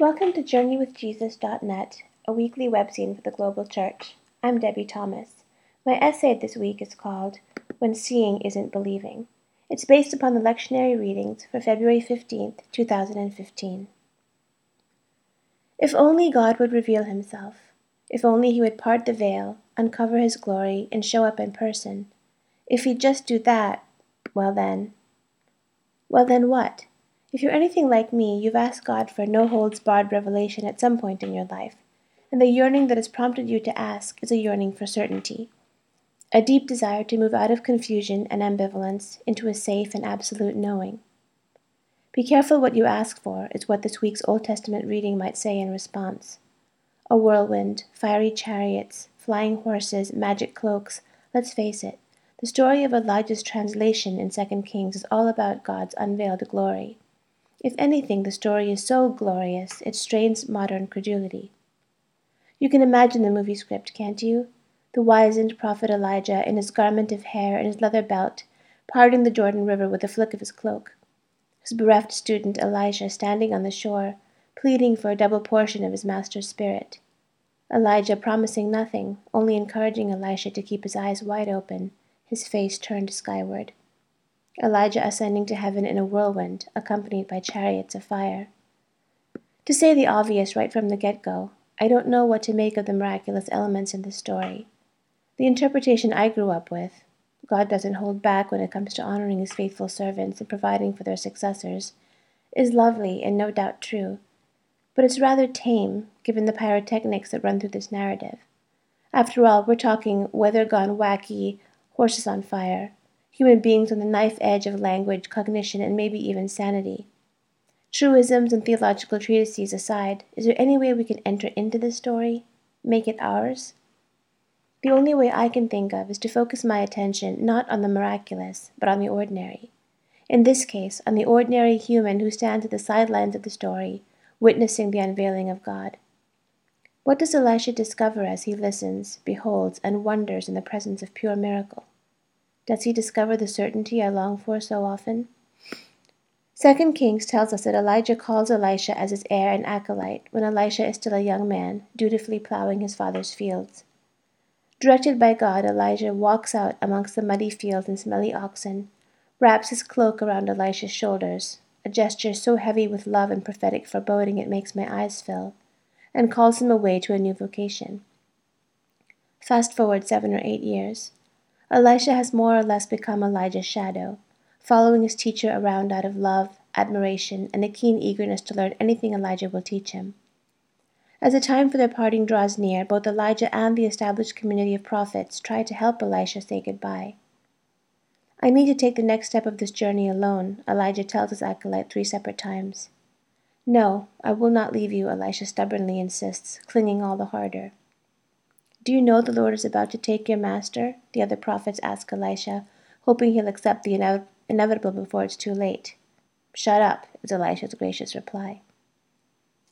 Welcome to JourneyWithJesus.net, a weekly webzine for the global church. I'm Debie Thomas. My essay this week is called When Seeing Isn't Believing. It's based upon the lectionary readings for February 15th, 2015. If only God would reveal himself, if only he would part the veil, uncover his glory, and show up in person. If he'd just do that, well then. Well then what? If you're anything like me, you've asked God for no holds barred revelation at some point in your life, and the yearning that has prompted you to ask is a yearning for certainty. A deep desire to move out of confusion and ambivalence into a safe and absolute knowing. Be careful what you ask for, is what this week's Old Testament reading might say in response. A whirlwind, fiery chariots, flying horses, magic cloaks, let's face it, the story of Elijah's translation in 2 Kings is all about God's unveiled glory. If anything, the story is so glorious it strains modern credulity. You can imagine the movie script, can't you? The wizened prophet Elijah, in his garment of hair and his leather belt, parting the Jordan River with a flick of his cloak. His bereft student Elisha standing on the shore, pleading for a double portion of his master's spirit. Elijah promising nothing, only encouraging Elisha to keep his eyes wide open, his face turned skyward. Elijah ascending to heaven in a whirlwind, accompanied by chariots of fire. To say the obvious right from the get go, I don't know what to make of the miraculous elements in this story. The interpretation I grew up with God doesn't hold back when it comes to honoring his faithful servants and providing for their successors is lovely and no doubt true, but it's rather tame given the pyrotechnics that run through this narrative. After all, we're talking weather gone wacky, horses on fire, human beings on the knife edge of language, cognition, and maybe even sanity. Truisms and theological treatises aside, is there any way we can enter into this story? Make it ours? The only way I can think of is to focus my attention not on the miraculous, but on the ordinary. In this case, on the ordinary human who stands at the sidelines of the story, witnessing the unveiling of God. What does Elisha discover as he listens, beholds, and wonders in the presence of pure miracle? Does he discover the certainty I long for so often? Second Kings tells us that Elijah calls Elisha as his heir and acolyte when Elisha is still a young man, dutifully plowing his father's fields. Directed by God, Elijah walks out amongst the muddy fields and smelly oxen, wraps his cloak around Elisha's shoulders, a gesture so heavy with love and prophetic foreboding it makes my eyes fill, and calls him away to a new vocation. Fast forward seven or eight years. Elisha has more or less become Elijah's shadow, following his teacher around out of love, admiration, and a keen eagerness to learn anything Elijah will teach him. As the time for their parting draws near, both Elijah and the established community of prophets try to help Elisha say goodbye. I need to take the next step of this journey alone, Elijah tells his acolyte three separate times. No, I will not leave you, Elisha stubbornly insists, clinging all the harder. Do you know the Lord is about to take your master? The other prophets ask Elisha, hoping he'll accept the inev- inevitable before it's too late. Shut up, is Elisha's gracious reply.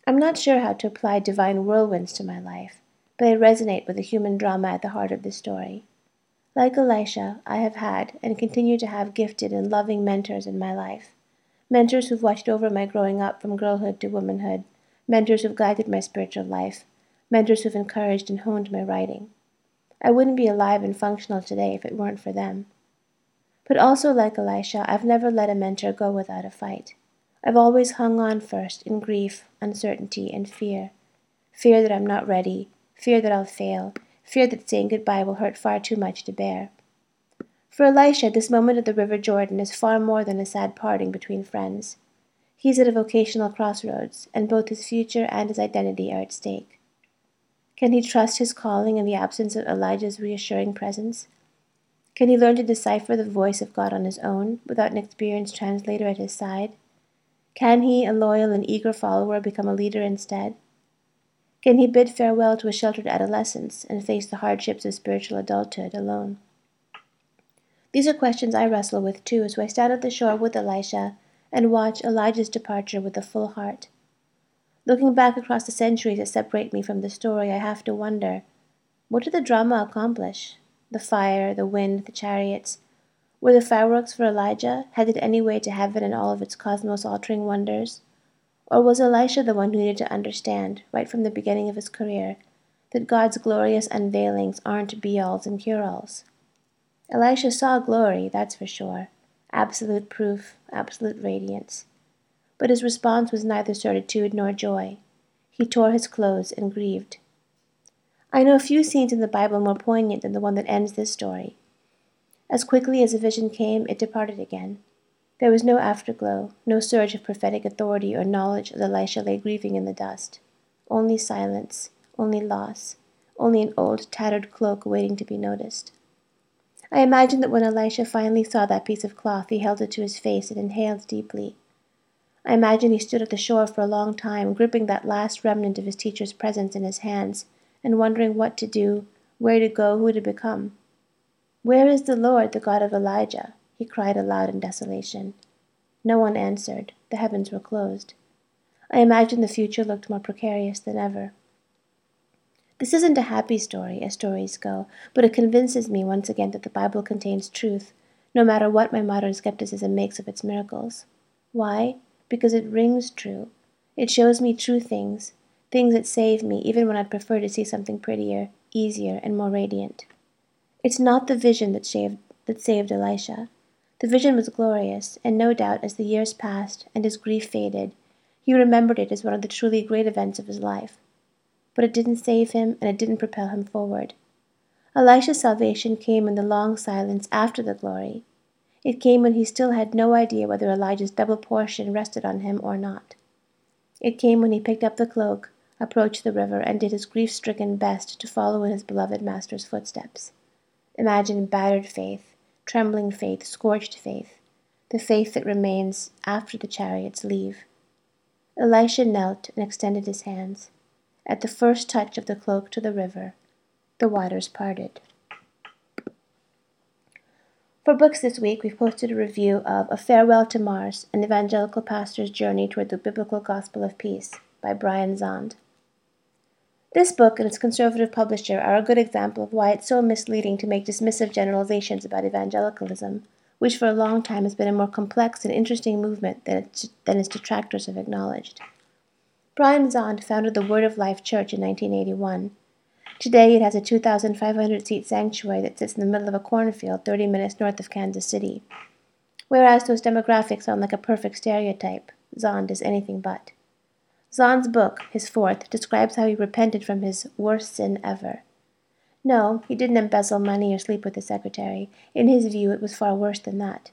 I'm not sure how to apply divine whirlwinds to my life, but I resonate with the human drama at the heart of this story. Like Elisha, I have had and continue to have gifted and loving mentors in my life. Mentors who've watched over my growing up from girlhood to womanhood, mentors who've guided my spiritual life, mentors who've encouraged and honed my writing. I wouldn't be alive and functional today if it weren't for them. But also, like Elisha, I've never let a mentor go without a fight. I've always hung on first in grief, uncertainty, and fear. Fear that I'm not ready, fear that I'll fail, fear that saying goodbye will hurt far too much to bear. For Elisha, this moment at the River Jordan is far more than a sad parting between friends. He's at a vocational crossroads, and both his future and his identity are at stake. Can he trust his calling in the absence of Elijah's reassuring presence? Can he learn to decipher the voice of God on his own without an experienced translator at his side? Can he, a loyal and eager follower, become a leader instead? Can he bid farewell to a sheltered adolescence and face the hardships of spiritual adulthood alone? These are questions I wrestle with too, so I stand at the shore with Elisha and watch Elijah's departure with a full heart. Looking back across the centuries that separate me from the story, I have to wonder what did the drama accomplish? The fire, the wind, the chariots. Were the fireworks for Elijah, headed anyway to heaven and all of its cosmos altering wonders? Or was Elisha the one who needed to understand, right from the beginning of his career, that God's glorious unveilings aren't be alls and cure alls? Elisha saw glory, that's for sure absolute proof, absolute radiance. But his response was neither certitude nor joy. He tore his clothes and grieved. I know few scenes in the Bible more poignant than the one that ends this story. As quickly as a vision came, it departed again. There was no afterglow, no surge of prophetic authority or knowledge as Elisha lay grieving in the dust. Only silence, only loss, only an old tattered cloak waiting to be noticed. I imagine that when Elisha finally saw that piece of cloth, he held it to his face and inhaled deeply. I imagine he stood at the shore for a long time, gripping that last remnant of his teacher's presence in his hands, and wondering what to do, where to go, who to become. Where is the Lord, the God of Elijah? he cried aloud in desolation. No one answered. The heavens were closed. I imagine the future looked more precarious than ever. This isn't a happy story, as stories go, but it convinces me once again that the Bible contains truth, no matter what my modern skepticism makes of its miracles. Why? Because it rings true. It shows me true things, things that save me even when I'd prefer to see something prettier, easier, and more radiant. It's not the vision that saved, that saved Elisha. The vision was glorious, and no doubt as the years passed and his grief faded, he remembered it as one of the truly great events of his life but it didn't save him and it didn't propel him forward. Elisha's salvation came in the long silence after the glory. It came when he still had no idea whether Elijah's double portion rested on him or not. It came when he picked up the cloak, approached the river, and did his grief stricken best to follow in his beloved master's footsteps. Imagine battered faith, trembling faith, scorched faith, the faith that remains after the chariots leave. Elisha knelt and extended his hands. At the first touch of the cloak to the river, the waters parted. For books this week, we've posted a review of A Farewell to Mars, an evangelical pastor's journey toward the biblical gospel of peace by Brian Zahnd. This book and its conservative publisher are a good example of why it's so misleading to make dismissive generalizations about evangelicalism, which for a long time has been a more complex and interesting movement than its, than its detractors have acknowledged. Brian Zahnd founded the Word of Life Church in 1981. Today it has a 2,500 seat sanctuary that sits in the middle of a cornfield 30 minutes north of Kansas City. Whereas those demographics sound like a perfect stereotype, Zahnd is anything but. Zahnd's book, his fourth, describes how he repented from his worst sin ever. No, he didn't embezzle money or sleep with his secretary. In his view, it was far worse than that.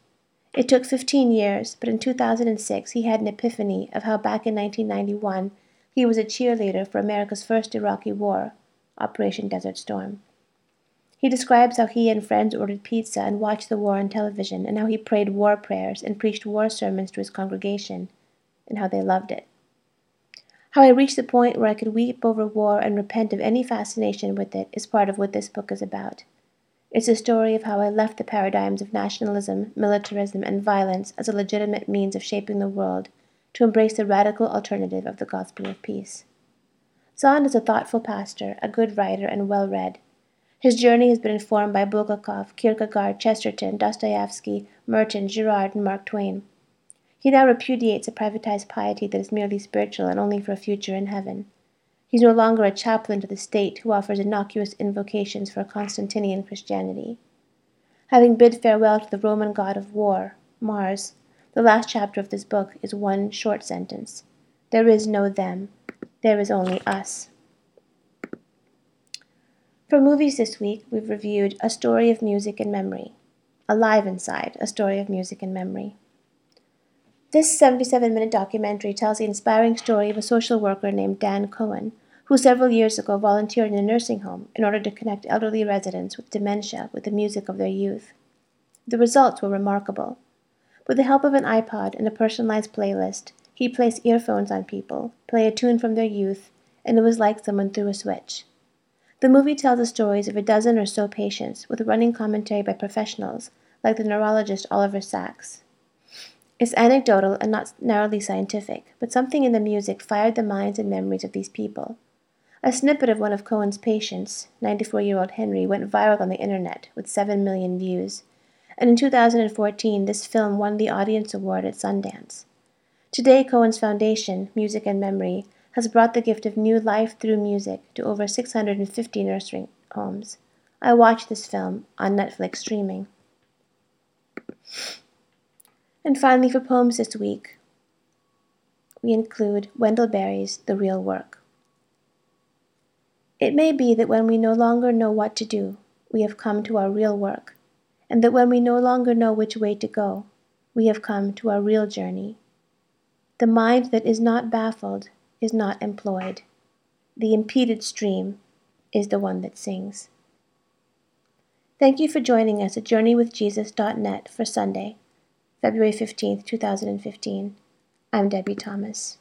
It took 15 years, but in 2006 he had an epiphany of how back in 1991 he was a cheerleader for America's first Iraqi war, Operation Desert Storm. He describes how he and friends ordered pizza and watched the war on television, and how he prayed war prayers and preached war sermons to his congregation, and how they loved it. How I reached the point where I could weep over war and repent of any fascination with it is part of what this book is about. It's a story of how I left the paradigms of nationalism, militarism, and violence as a legitimate means of shaping the world to embrace the radical alternative of the gospel of peace. Zahnd is a thoughtful pastor, a good writer, and well read. His journey has been informed by Bulgakov, Kierkegaard, Chesterton, Dostoevsky, Merton, Girard, and Mark Twain. He now repudiates a privatized piety that is merely spiritual and only for a future in heaven. He's no longer a chaplain to the state who offers innocuous invocations for Constantinian Christianity. Having bid farewell to the Roman god of war, Mars, the last chapter of this book is one short sentence There is no them, there is only us. For movies this week, we've reviewed A Story of Music and Memory, Alive Inside, A Story of Music and Memory. This 77 minute documentary tells the inspiring story of a social worker named Dan Cohen who several years ago volunteered in a nursing home in order to connect elderly residents with dementia with the music of their youth. The results were remarkable. With the help of an iPod and a personalized playlist, he placed earphones on people, play a tune from their youth, and it was like someone threw a switch. The movie tells the stories of a dozen or so patients, with running commentary by professionals, like the neurologist Oliver Sacks. It's anecdotal and not narrowly scientific, but something in the music fired the minds and memories of these people. A snippet of one of Cohen's patients, 94 year old Henry, went viral on the internet with 7 million views. And in 2014, this film won the Audience Award at Sundance. Today, Cohen's Foundation, Music and Memory, has brought the gift of new life through music to over 650 nursing homes. I watched this film on Netflix streaming. And finally, for poems this week, we include Wendell Berry's The Real Work. It may be that when we no longer know what to do, we have come to our real work, and that when we no longer know which way to go, we have come to our real journey. The mind that is not baffled is not employed. The impeded stream is the one that sings. Thank you for joining us at JourneyWithJesus.net for Sunday, February 15th, 2015. I'm Debie Thomas.